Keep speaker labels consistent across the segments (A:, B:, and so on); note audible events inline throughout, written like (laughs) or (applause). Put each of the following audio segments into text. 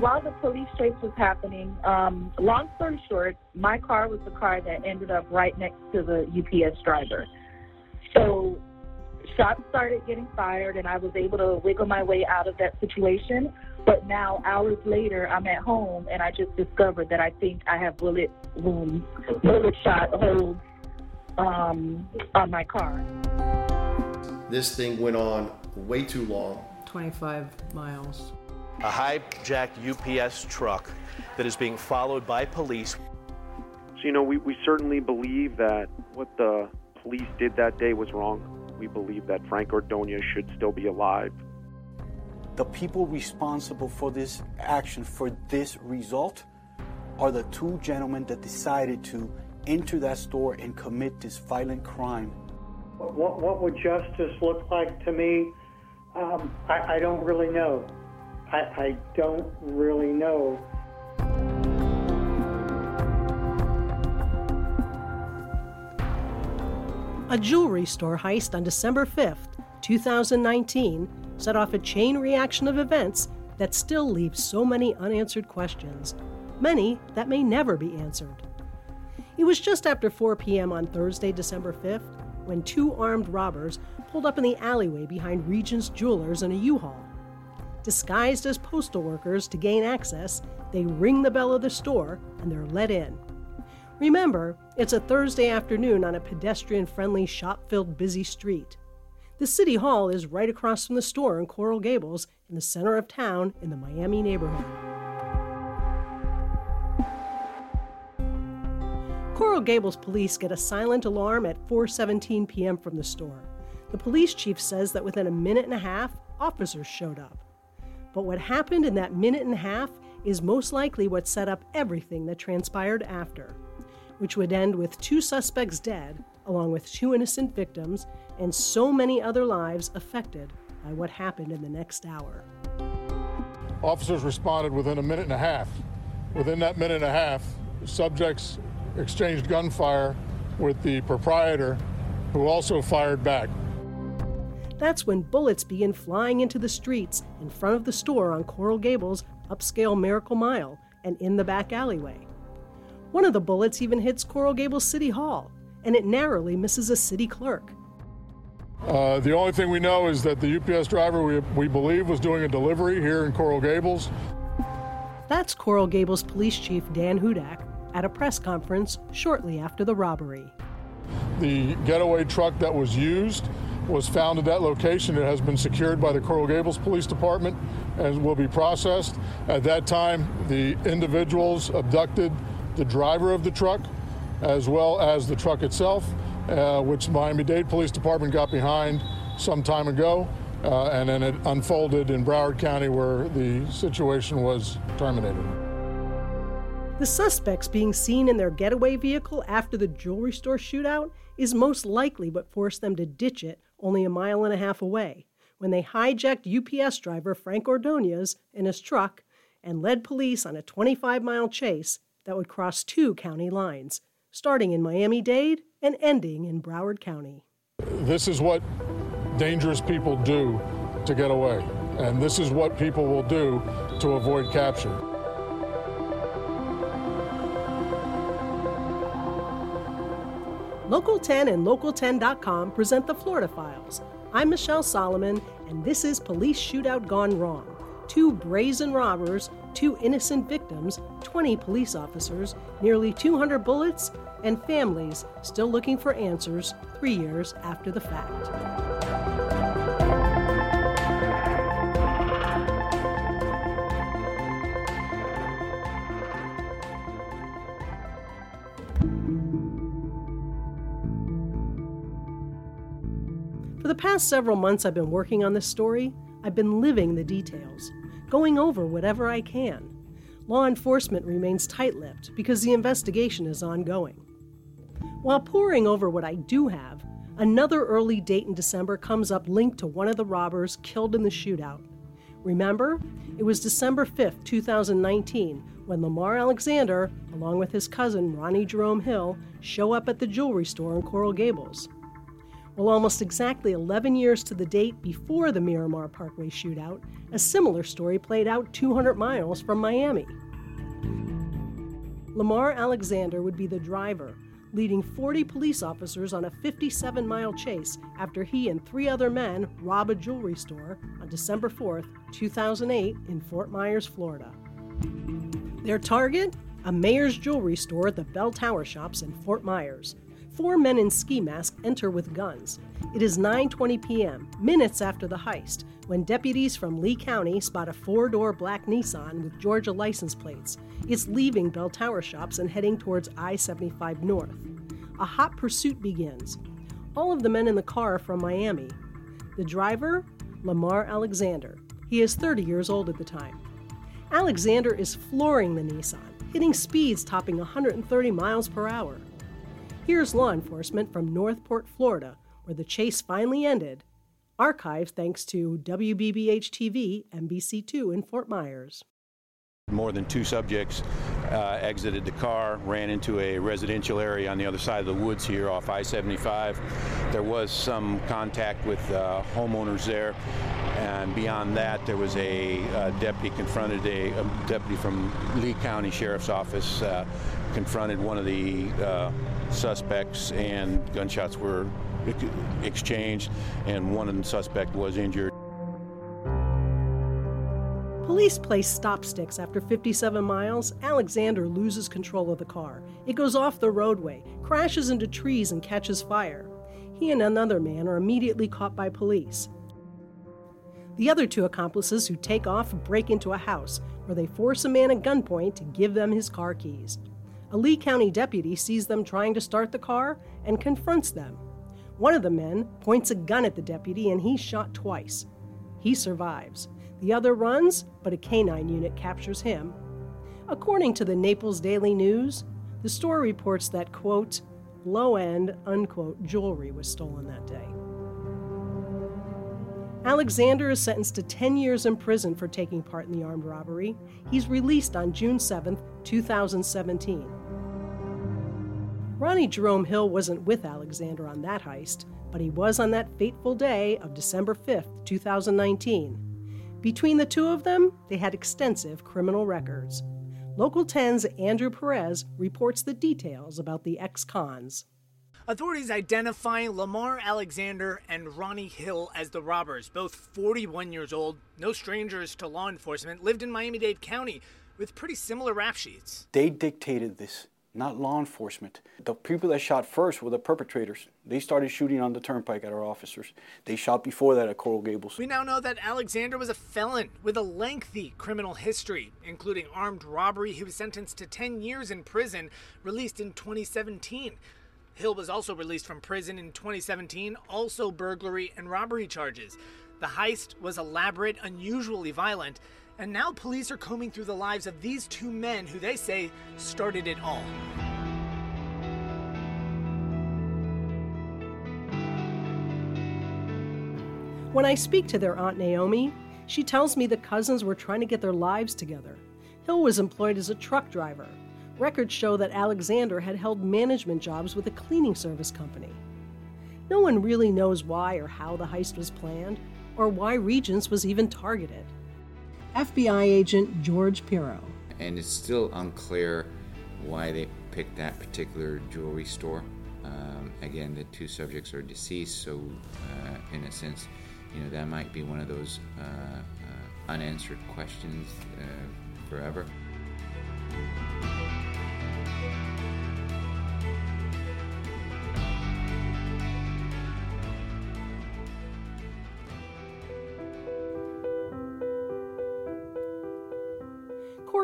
A: while the police chase was happening, um, long story short, my car was the car that ended up right next to the UPS driver. So shots started getting fired, and I was able to wiggle my way out of that situation. But now, hours later, I'm at home, and I just discovered that I think I have bullet wounds, bullet shot holes um, on my car.
B: This thing went on way too long.
C: 25 miles.
D: A hijacked UPS truck that is being followed by police.
E: So, you know, we, we certainly believe that what the police did that day was wrong. We believe that Frank Ordonez should still be alive.
F: The people responsible for this action, for this result, are the two gentlemen that decided to enter that store and commit this violent crime.
G: What, what would justice look like to me? Um, I, I, don't really know. I, I don't really know.
C: A jewelry store heist on December 5th, 2019, set off a chain reaction of events that still leaves so many unanswered questions, many that may never be answered. It was just after 4 p.m. on Thursday, December 5th, when two armed robbers pulled up in the alleyway behind Regent's Jewelers in a U-Haul. Disguised as postal workers to gain access, they ring the bell of the store and they're let in. Remember, it's a Thursday afternoon on a pedestrian friendly, shop filled, busy street. The City Hall is right across from the store in Coral Gables in the center of town in the Miami neighborhood. Coral Gables police get a silent alarm at 4:17 p.m. from the store. The police chief says that within a minute and a half, officers showed up. But what happened in that minute and a half is most likely what set up everything that transpired after which would end with two suspects dead, along with two innocent victims, and so many other lives affected by what happened in the next hour.
H: Officers responded within a minute and a half. Within that minute and a half, subjects exchanged gunfire with the proprietor, who also fired back.
C: That's when bullets begin flying into the streets in front of the store on Coral Gables' upscale Miracle Mile and in the back alleyway. One of the bullets even hits Coral Gables City Hall, and it narrowly misses a city clerk.
H: Uh, the only thing we know is that the UPS driver, we, we believe, was doing a delivery here in Coral Gables.
C: That's Coral Gables Police Chief Dan Hudak at a press conference shortly after the robbery.
H: The getaway truck that was used was found at that location. It has been secured by the Coral Gables Police Department and will be processed. At that time, the individuals abducted the driver of the truck as well as the truck itself, uh, which Miami Dade Police Department got behind some time ago. Uh, and then it unfolded in Broward County where the situation was terminated.
C: The suspects being seen in their getaway vehicle after the jewelry store shootout is most likely what forced them to ditch it only a mile and a half away when they hijacked UPS driver Frank Ordonez in his truck and led police on a 25 mile chase that would cross two county lines, starting in Miami Dade and ending in Broward County.
H: This is what dangerous people do to get away, and this is what people will do to avoid capture.
C: Local 10 and Local10.com present the Florida Files. I'm Michelle Solomon, and this is Police Shootout Gone Wrong two brazen robbers, two innocent victims, 20 police officers, nearly 200 bullets, and families still looking for answers three years after the fact. For the past several months I've been working on this story, I've been living the details, going over whatever I can. Law enforcement remains tight lipped because the investigation is ongoing. While poring over what I do have, another early date in December comes up linked to one of the robbers killed in the shootout. Remember? It was December 5th, 2019, when Lamar Alexander, along with his cousin Ronnie Jerome Hill, show up at the jewelry store in Coral Gables. Well, almost exactly 11 years to the date before the Miramar Parkway shootout, a similar story played out 200 miles from Miami. Lamar Alexander would be the driver, leading 40 police officers on a 57 mile chase after he and three other men rob a jewelry store on December 4, 2008, in Fort Myers, Florida. Their target? A Mayors jewelry store at the Bell Tower Shops in Fort Myers. Four men in ski masks enter with guns. It is 9:20 p.m., minutes after the heist, when deputies from Lee County spot a four-door black Nissan with Georgia license plates. It's leaving Bell Tower Shops and heading towards I-75 North. A hot pursuit begins. All of the men in the car are from Miami. The driver, Lamar Alexander. He is 30 years old at the time. Alexander is flooring the Nissan, hitting speeds topping 130 miles per hour. Here's law enforcement from Northport, Florida, where the chase finally ended. Archived thanks to WBBH TV, NBC2 in Fort Myers.
I: More than two subjects uh, exited the car, ran into a residential area on the other side of the woods here off I 75. There was some contact with uh, homeowners there, and beyond that, there was a uh, deputy confronted a, a, deputy from Lee County Sheriff's Office uh, confronted one of the uh, suspects, and gunshots were exchanged, and one suspect was injured.
C: Police place stop sticks after 57 miles. Alexander loses control of the car. It goes off the roadway, crashes into trees, and catches fire. He and another man are immediately caught by police. The other two accomplices who take off break into a house where they force a man at gunpoint to give them his car keys. A Lee County deputy sees them trying to start the car and confronts them. One of the men points a gun at the deputy and he's shot twice. He survives. The other runs, but a canine unit captures him. According to the Naples Daily News, the store reports that, quote, low end, unquote, jewelry was stolen that day. Alexander is sentenced to 10 years in prison for taking part in the armed robbery. He's released on June 7, 2017. Ronnie Jerome Hill wasn't with Alexander on that heist, but he was on that fateful day of December 5, 2019. Between the two of them, they had extensive criminal records. Local 10's Andrew Perez reports the details about the ex cons.
J: Authorities identify Lamar Alexander and Ronnie Hill as the robbers, both 41 years old, no strangers to law enforcement, lived in Miami Dade County with pretty similar rap sheets.
F: They dictated this, not law enforcement. The people that shot first were the perpetrators. They started shooting on the turnpike at our officers. They shot before that at Coral Gables.
J: We now know that Alexander was a felon with a lengthy criminal history, including armed robbery. He was sentenced to 10 years in prison, released in 2017. Hill was also released from prison in 2017, also burglary and robbery charges. The heist was elaborate, unusually violent, and now police are combing through the lives of these two men who they say started it all.
C: When I speak to their Aunt Naomi, she tells me the cousins were trying to get their lives together. Hill was employed as a truck driver. Records show that Alexander had held management jobs with a cleaning service company. No one really knows why or how the heist was planned, or why Regents was even targeted. FBI agent George Piro.
K: And it's still unclear why they picked that particular jewelry store. Um, again, the two subjects are deceased, so uh, in a sense, you know that might be one of those uh, uh, unanswered questions uh, forever.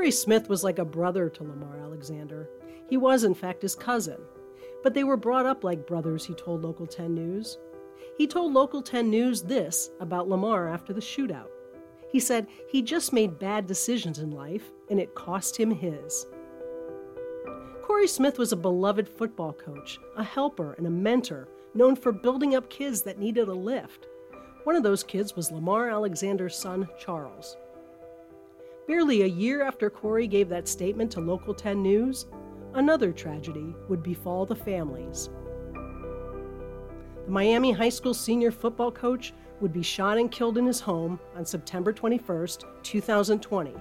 C: Corey Smith was like a brother to Lamar Alexander. He was, in fact, his cousin. But they were brought up like brothers, he told Local 10 News. He told Local 10 News this about Lamar after the shootout. He said he just made bad decisions in life, and it cost him his. Corey Smith was a beloved football coach, a helper, and a mentor known for building up kids that needed a lift. One of those kids was Lamar Alexander's son, Charles. Barely a year after Corey gave that statement to Local 10 News, another tragedy would befall the families. The Miami high school senior football coach would be shot and killed in his home on September 21, 2020,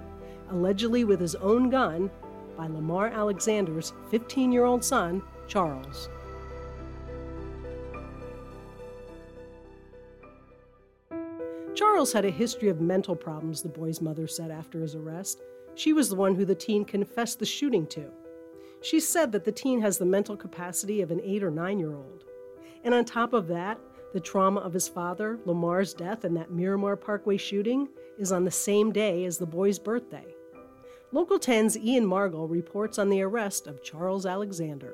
C: allegedly with his own gun by Lamar Alexander's 15 year old son, Charles. Charles had a history of mental problems, the boy's mother said after his arrest. She was the one who the teen confessed the shooting to. She said that the teen has the mental capacity of an eight or nine year old. And on top of that, the trauma of his father, Lamar's death, and that Miramar Parkway shooting is on the same day as the boy's birthday. Local 10's Ian Margol reports on the arrest of Charles Alexander.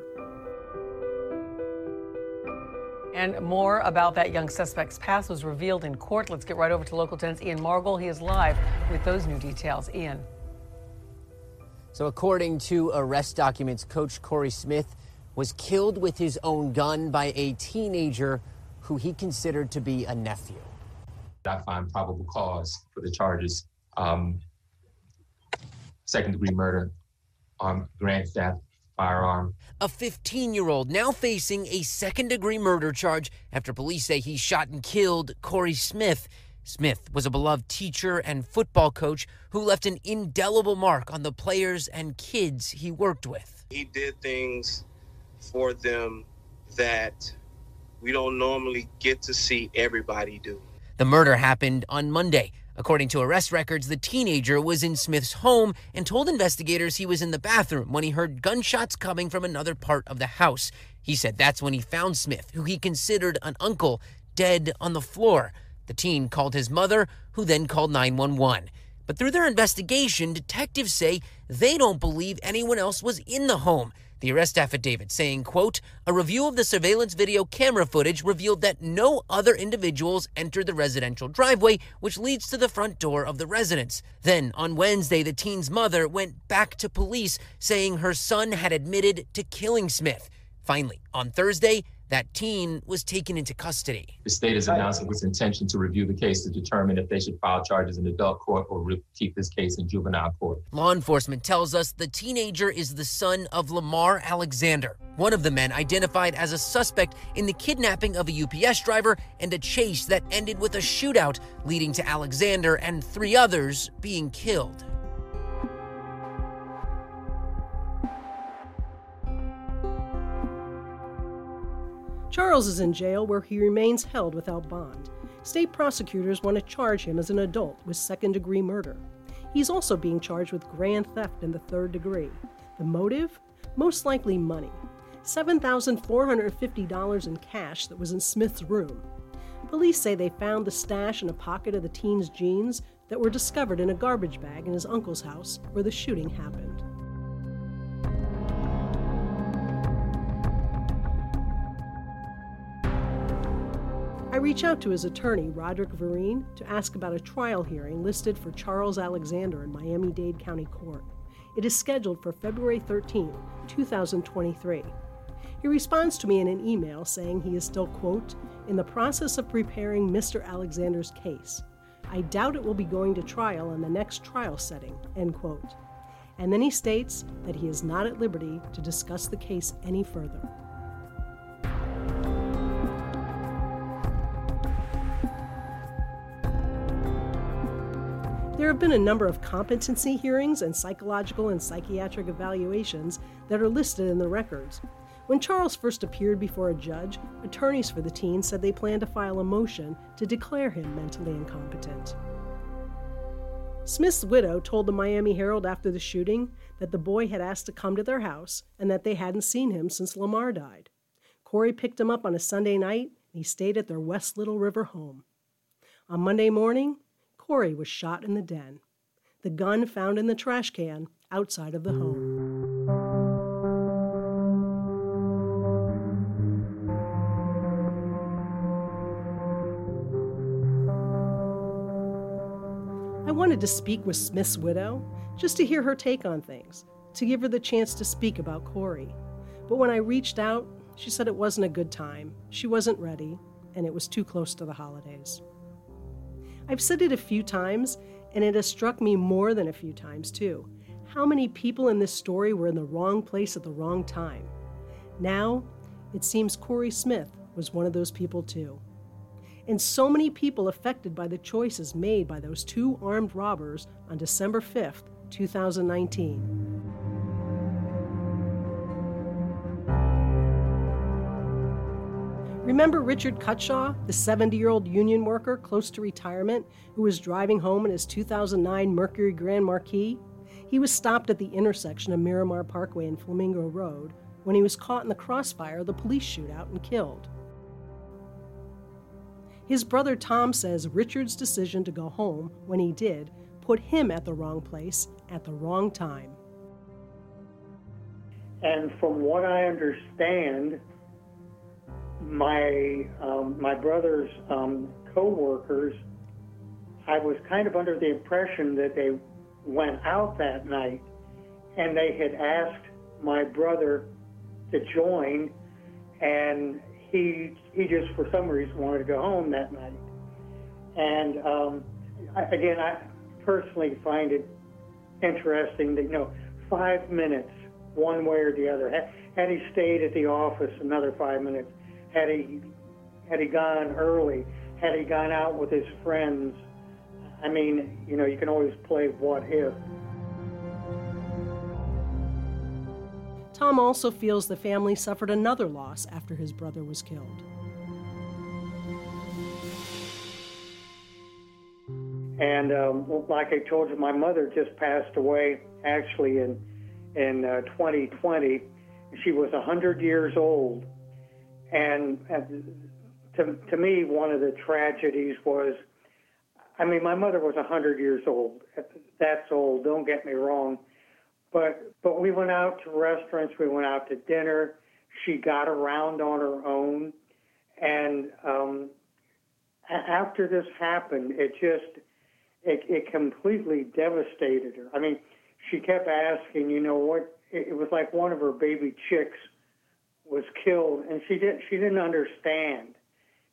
L: And more about that young suspect's past was revealed in court. Let's get right over to Local 10's Ian Margol. He is live with those new details. Ian.
M: So, according to arrest documents, Coach Corey Smith was killed with his own gun by a teenager who he considered to be a nephew.
N: I find probable cause for the charges um, second degree murder, um, grand theft, firearm.
M: A 15 year old now facing a second degree murder charge after police say he shot and killed Corey Smith. Smith was a beloved teacher and football coach who left an indelible mark on the players and kids he worked with.
O: He did things for them that we don't normally get to see everybody do.
M: The murder happened on Monday. According to arrest records, the teenager was in Smith's home and told investigators he was in the bathroom when he heard gunshots coming from another part of the house. He said that's when he found Smith, who he considered an uncle, dead on the floor. The teen called his mother, who then called 911. But through their investigation, detectives say they don't believe anyone else was in the home. The arrest affidavit saying, quote, a review of the surveillance video camera footage revealed that no other individuals entered the residential driveway, which leads to the front door of the residence. Then, on Wednesday, the teen's mother went back to police saying her son had admitted to killing Smith. Finally, on Thursday, that teen was taken into custody.
N: The state is announcing its intention to review the case to determine if they should file charges in adult court or re- keep this case in juvenile court.
M: Law enforcement tells us the teenager is the son of Lamar Alexander, one of the men identified as a suspect in the kidnapping of a UPS driver and a chase that ended with a shootout, leading to Alexander and three others being killed.
C: Charles is in jail where he remains held without bond. State prosecutors want to charge him as an adult with second degree murder. He's also being charged with grand theft in the third degree. The motive? Most likely money. $7,450 in cash that was in Smith's room. Police say they found the stash in a pocket of the teen's jeans that were discovered in a garbage bag in his uncle's house where the shooting happened. I reach out to his attorney, Roderick Vereen, to ask about a trial hearing listed for Charles Alexander in Miami Dade County Court. It is scheduled for February 13, 2023. He responds to me in an email saying he is still, quote, in the process of preparing Mr. Alexander's case. I doubt it will be going to trial in the next trial setting, end quote. And then he states that he is not at liberty to discuss the case any further. There have been a number of competency hearings and psychological and psychiatric evaluations that are listed in the records. When Charles first appeared before a judge, attorneys for the teen said they planned to file a motion to declare him mentally incompetent. Smith's widow told the Miami Herald after the shooting that the boy had asked to come to their house and that they hadn't seen him since Lamar died. Corey picked him up on a Sunday night and he stayed at their West Little River home. On Monday morning, Corey was shot in the den. The gun found in the trash can outside of the home. I wanted to speak with Smith's widow just to hear her take on things, to give her the chance to speak about Corey. But when I reached out, she said it wasn't a good time, she wasn't ready, and it was too close to the holidays. I've said it a few times, and it has struck me more than a few times, too. How many people in this story were in the wrong place at the wrong time? Now, it seems Corey Smith was one of those people, too. And so many people affected by the choices made by those two armed robbers on December 5th, 2019. Remember Richard Cutshaw, the 70 year old union worker close to retirement who was driving home in his 2009 Mercury Grand Marquis? He was stopped at the intersection of Miramar Parkway and Flamingo Road when he was caught in the crossfire of the police shootout and killed. His brother Tom says Richard's decision to go home when he did put him at the wrong place at the wrong time.
G: And from what I understand, my um, my brother's um, co-workers, I was kind of under the impression that they went out that night, and they had asked my brother to join, and he he just for some reason wanted to go home that night. And um, I, again, I personally find it interesting that you know five minutes one way or the other. Had, had he stayed at the office another five minutes, had he had he gone early, had he gone out with his friends. I mean, you know, you can always play what if.
C: Tom also feels the family suffered another loss after his brother was killed.
G: And um, like I told you, my mother just passed away actually in in uh, 2020. She was 100 years old and, to, to me, one of the tragedies was, I mean, my mother was 100 years old. That's old, don't get me wrong. But, but we went out to restaurants, we went out to dinner. She got around on her own. And um, after this happened, it just, it, it completely devastated her. I mean, she kept asking, you know what? It was like one of her baby chicks was killed, and she didn't she didn't understand.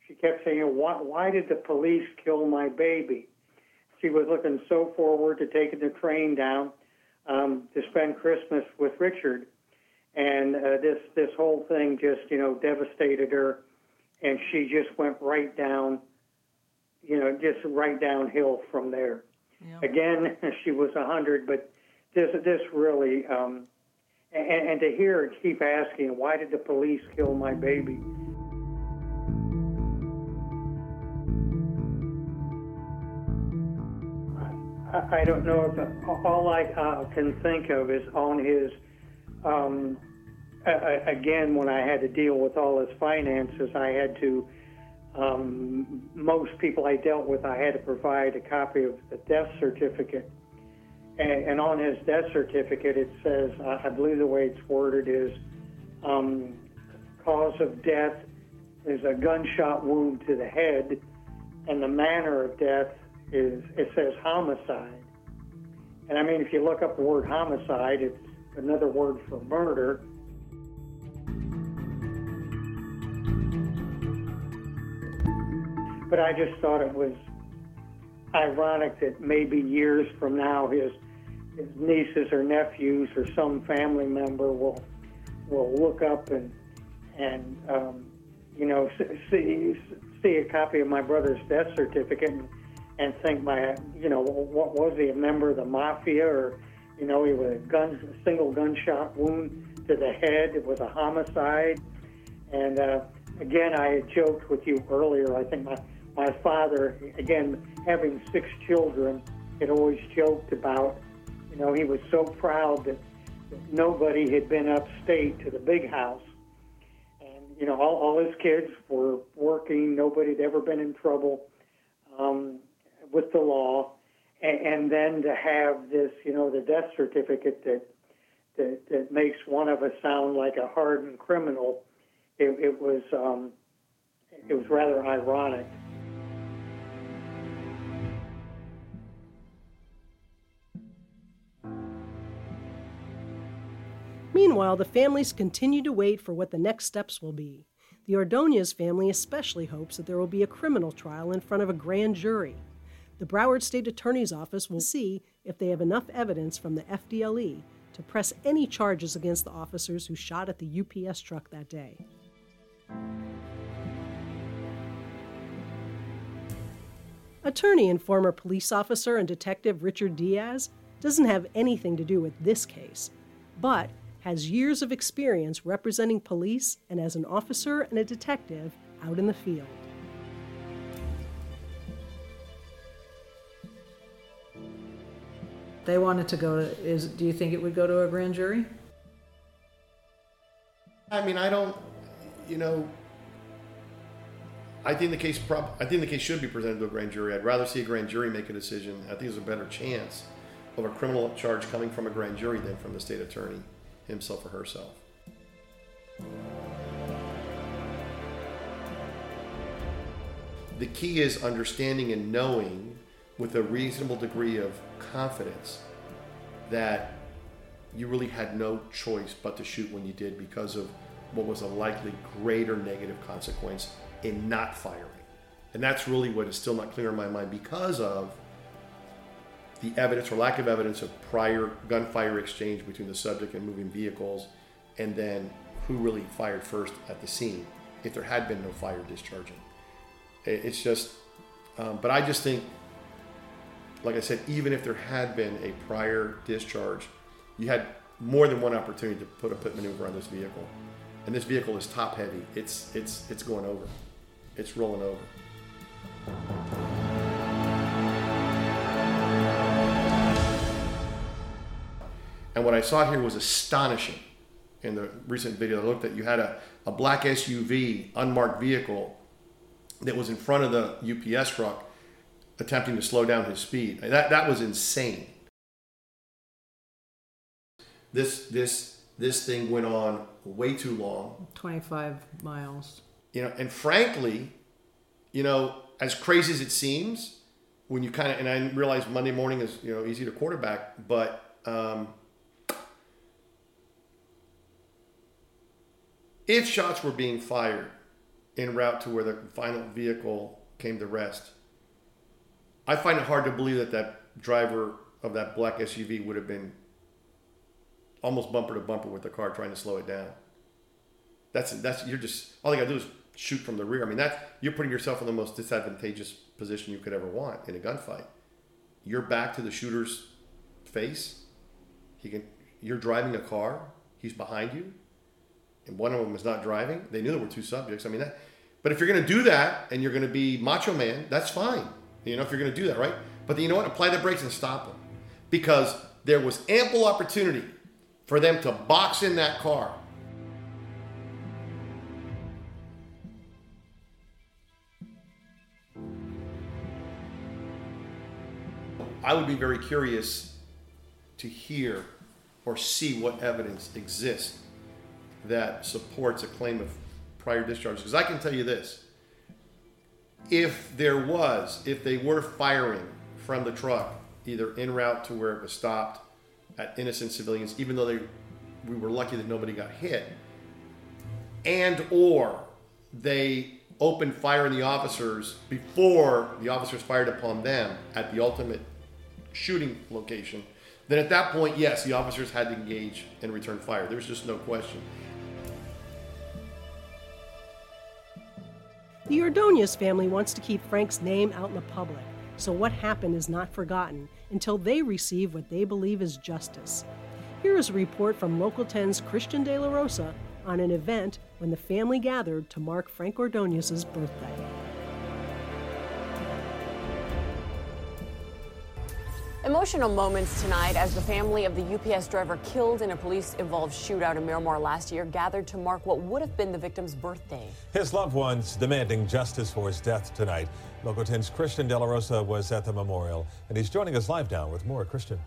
G: She kept saying, "Why why did the police kill my baby?" She was looking so forward to taking the train down um, to spend Christmas with Richard, and uh, this this whole thing just you know devastated her, and she just went right down, you know, just right downhill from there. Yeah. Again, (laughs) she was a hundred, but this this really um, and, and to hear keep asking, why did the police kill my baby? I don't know all I uh, can think of is on his. Um, again, when I had to deal with all his finances, I had to. Um, most people I dealt with, I had to provide a copy of the death certificate and, and on his death certificate, it says, uh, I believe the way it's worded is, um, cause of death is a gunshot wound to the head, and the manner of death is, it says homicide. And I mean, if you look up the word homicide, it's another word for murder. But I just thought it was ironic that maybe years from now his his nieces or nephews or some family member will will look up and and um, you know see see a copy of my brother's death certificate and, and think my you know what was he a member of the mafia or you know he was a gun single gunshot wound to the head. It was a homicide. And uh, again I had joked with you earlier I think my my father again having six children had always joked about you know, he was so proud that, that nobody had been upstate to the big house. And, you know, all, all his kids were working. Nobody had ever been in trouble um, with the law. And, and then to have this, you know, the death certificate that, that, that makes one of us sound like a hardened criminal, it, it was um, it was rather ironic.
C: Meanwhile, the families continue to wait for what the next steps will be. The Ordonez family especially hopes that there will be a criminal trial in front of a grand jury. The Broward State Attorney's Office will see if they have enough evidence from the FDLE to press any charges against the officers who shot at the UPS truck that day. Attorney and former police officer and detective Richard Diaz doesn't have anything to do with this case, but has years of experience representing police and as an officer and a detective out in the field.
P: They wanted to go to, is, do you think it would go to a grand jury?
B: I mean, I don't, you know, I think the case prob, I think the case should be presented to a grand jury. I'd rather see a grand jury make a decision. I think there's a better chance of a criminal charge coming from a grand jury than from the state attorney himself or herself. The key is understanding and knowing with a reasonable degree of confidence that you really had no choice but to shoot when you did because of what was a likely greater negative consequence in not firing. And that's really what is still not clear in my mind because of the evidence or lack of evidence of prior gunfire exchange between the subject and moving vehicles, and then who really fired first at the scene if there had been no fire discharging. It's just, um, but I just think, like I said, even if there had been a prior discharge, you had more than one opportunity to put a pit maneuver on this vehicle, and this vehicle is top heavy. It's it's it's going over, it's rolling over. And what I saw here was astonishing in the recent video I looked at. You had a, a black SUV, unmarked vehicle that was in front of the UPS truck attempting to slow down his speed. That, that was insane. This, this, this thing went on way too long.
P: 25 miles.
B: You know, and frankly, you know, as crazy as it seems, when you kind of, and I realize Monday morning is, you know, easy to quarterback, but, um, if shots were being fired en route to where the final vehicle came to rest, I find it hard to believe that that driver of that black SUV would have been almost bumper to bumper with the car trying to slow it down. That's that's you're just all you gotta do is shoot from the rear. I mean that you're putting yourself in the most disadvantageous position you could ever want in a gunfight. You're back to the shooter's face. He can you're driving a car, he's behind you and one of them was not driving. They knew there were two subjects. I mean, that, but if you're going to do that and you're going to be macho man, that's fine. You know, if you're going to do that, right? But you know what? Apply the brakes and stop them because there was ample opportunity for them to box in that car. I would be very curious to hear or see what evidence exists that supports a claim of prior discharge. Because I can tell you this if there was, if they were firing from the truck, either en route to where it was stopped at innocent civilians, even though they, we were lucky that nobody got hit, and or they opened fire on the officers before the officers fired upon them at the ultimate shooting location, then at that point, yes, the officers had to engage and return fire. There's just no question.
C: The Ordonez family wants to keep Frank's name out in the public, so what happened is not forgotten until they receive what they believe is justice. Here is a report from Local 10's Christian De La Rosa on an event when the family gathered to mark Frank Ordonez's birthday.
Q: Emotional moments tonight as the family of the UPS driver killed in a police involved shootout in Miramar last year gathered to mark what would have been the victim's birthday.
R: His loved ones demanding justice for his death tonight. Local 10's Christian De La Rosa was at the memorial, and he's joining us live now with more. Christian.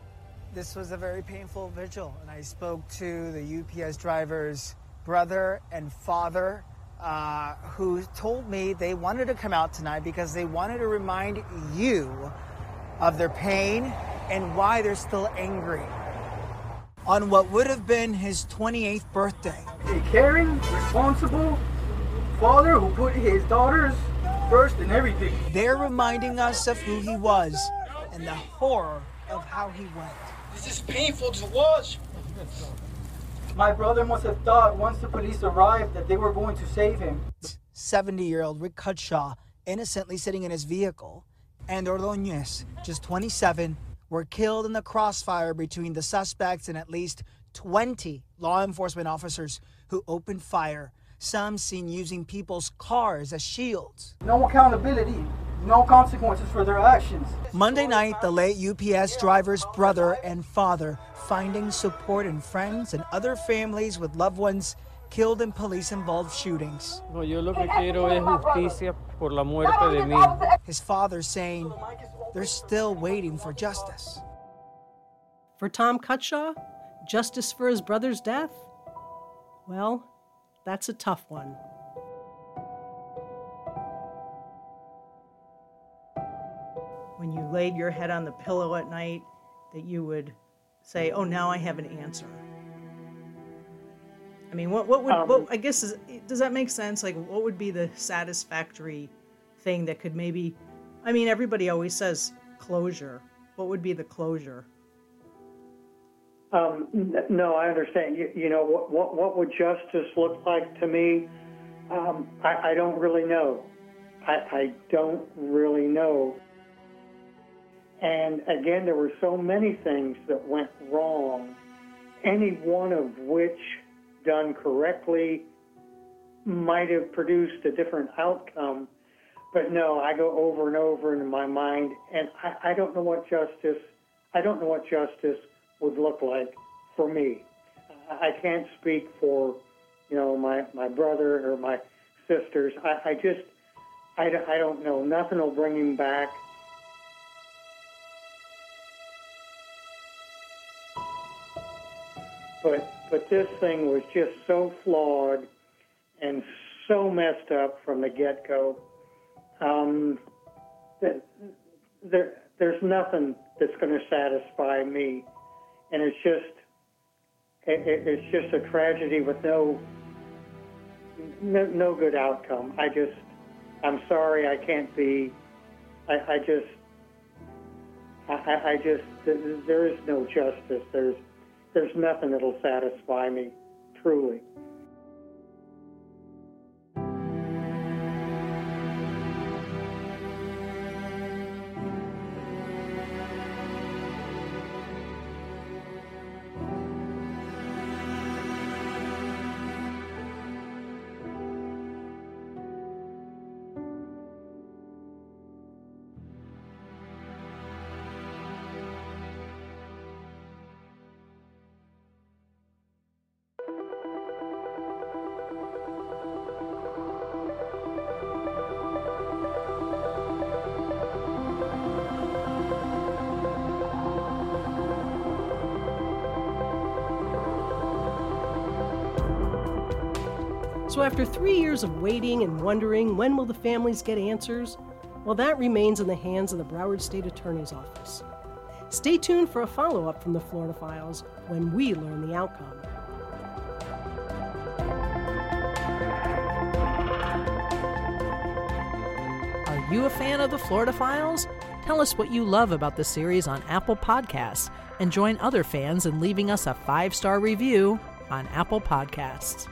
S: This was a very painful vigil, and I spoke to the UPS driver's brother and father. Uh, who told me they wanted to come out tonight because they wanted to remind you of their pain and why they're still angry. On what would have been his 28th birthday.
T: A caring, responsible father who put his daughters first in everything.
S: They're reminding us of who he was and the horror of how he went.
T: This is painful to watch. My brother must have thought once the police arrived that they were going to save him.
S: 70 year old Rick Cutshaw innocently sitting in his vehicle and Ordonez, just 27, were killed in the crossfire between the suspects and at least 20 law enforcement officers who opened fire, some seen using people's cars as shields.
T: No accountability, no consequences for their actions.
S: Monday night, the late UPS driver's brother and father finding support in friends and other families with loved ones killed in police involved shootings.
U: No, yo lo que quiero es justicia por la muerte de mi.
S: His father saying they're still waiting for justice.
C: For Tom Cutshaw, justice for his brother's death? Well, that's a tough one.
P: When you laid your head on the pillow at night, that you would say, "Oh, now I have an answer." I mean, what what would
G: Um,
P: what, I guess is, does that make sense? Like, what would be the satisfactory thing that could maybe? I mean, everybody always says closure. What would be the closure?
G: Um, no, I understand. You, you know, what, what, what would justice look like to me? Um, I, I don't really know. I, I don't really know. And again, there were so many things that went wrong, any one of which done correctly might have produced a different outcome. But no, I go over and over in my mind, and I, I don't know what justice. I don't know what justice would look like for me. I, can't speak for, you know, my my brother or my sisters. I, I just, I, I don't know. Nothing will bring him back. But but this thing was just so flawed and so messed up from the get go. Um, that there there's nothing that's going to satisfy me, and it's just it, it, it's just a tragedy with no, no no good outcome. I just I'm sorry I can't be. I, I just I I just there is no justice. There's there's nothing that'll satisfy me, truly.
C: So, after three years of waiting and wondering when will the families get answers, well, that remains in the hands of the Broward State Attorney's Office. Stay tuned for a follow up from the Florida Files when we learn the outcome.
P: Are you a fan of the Florida Files? Tell us what you love about the series on Apple Podcasts and join other fans in leaving us a five star review on Apple Podcasts.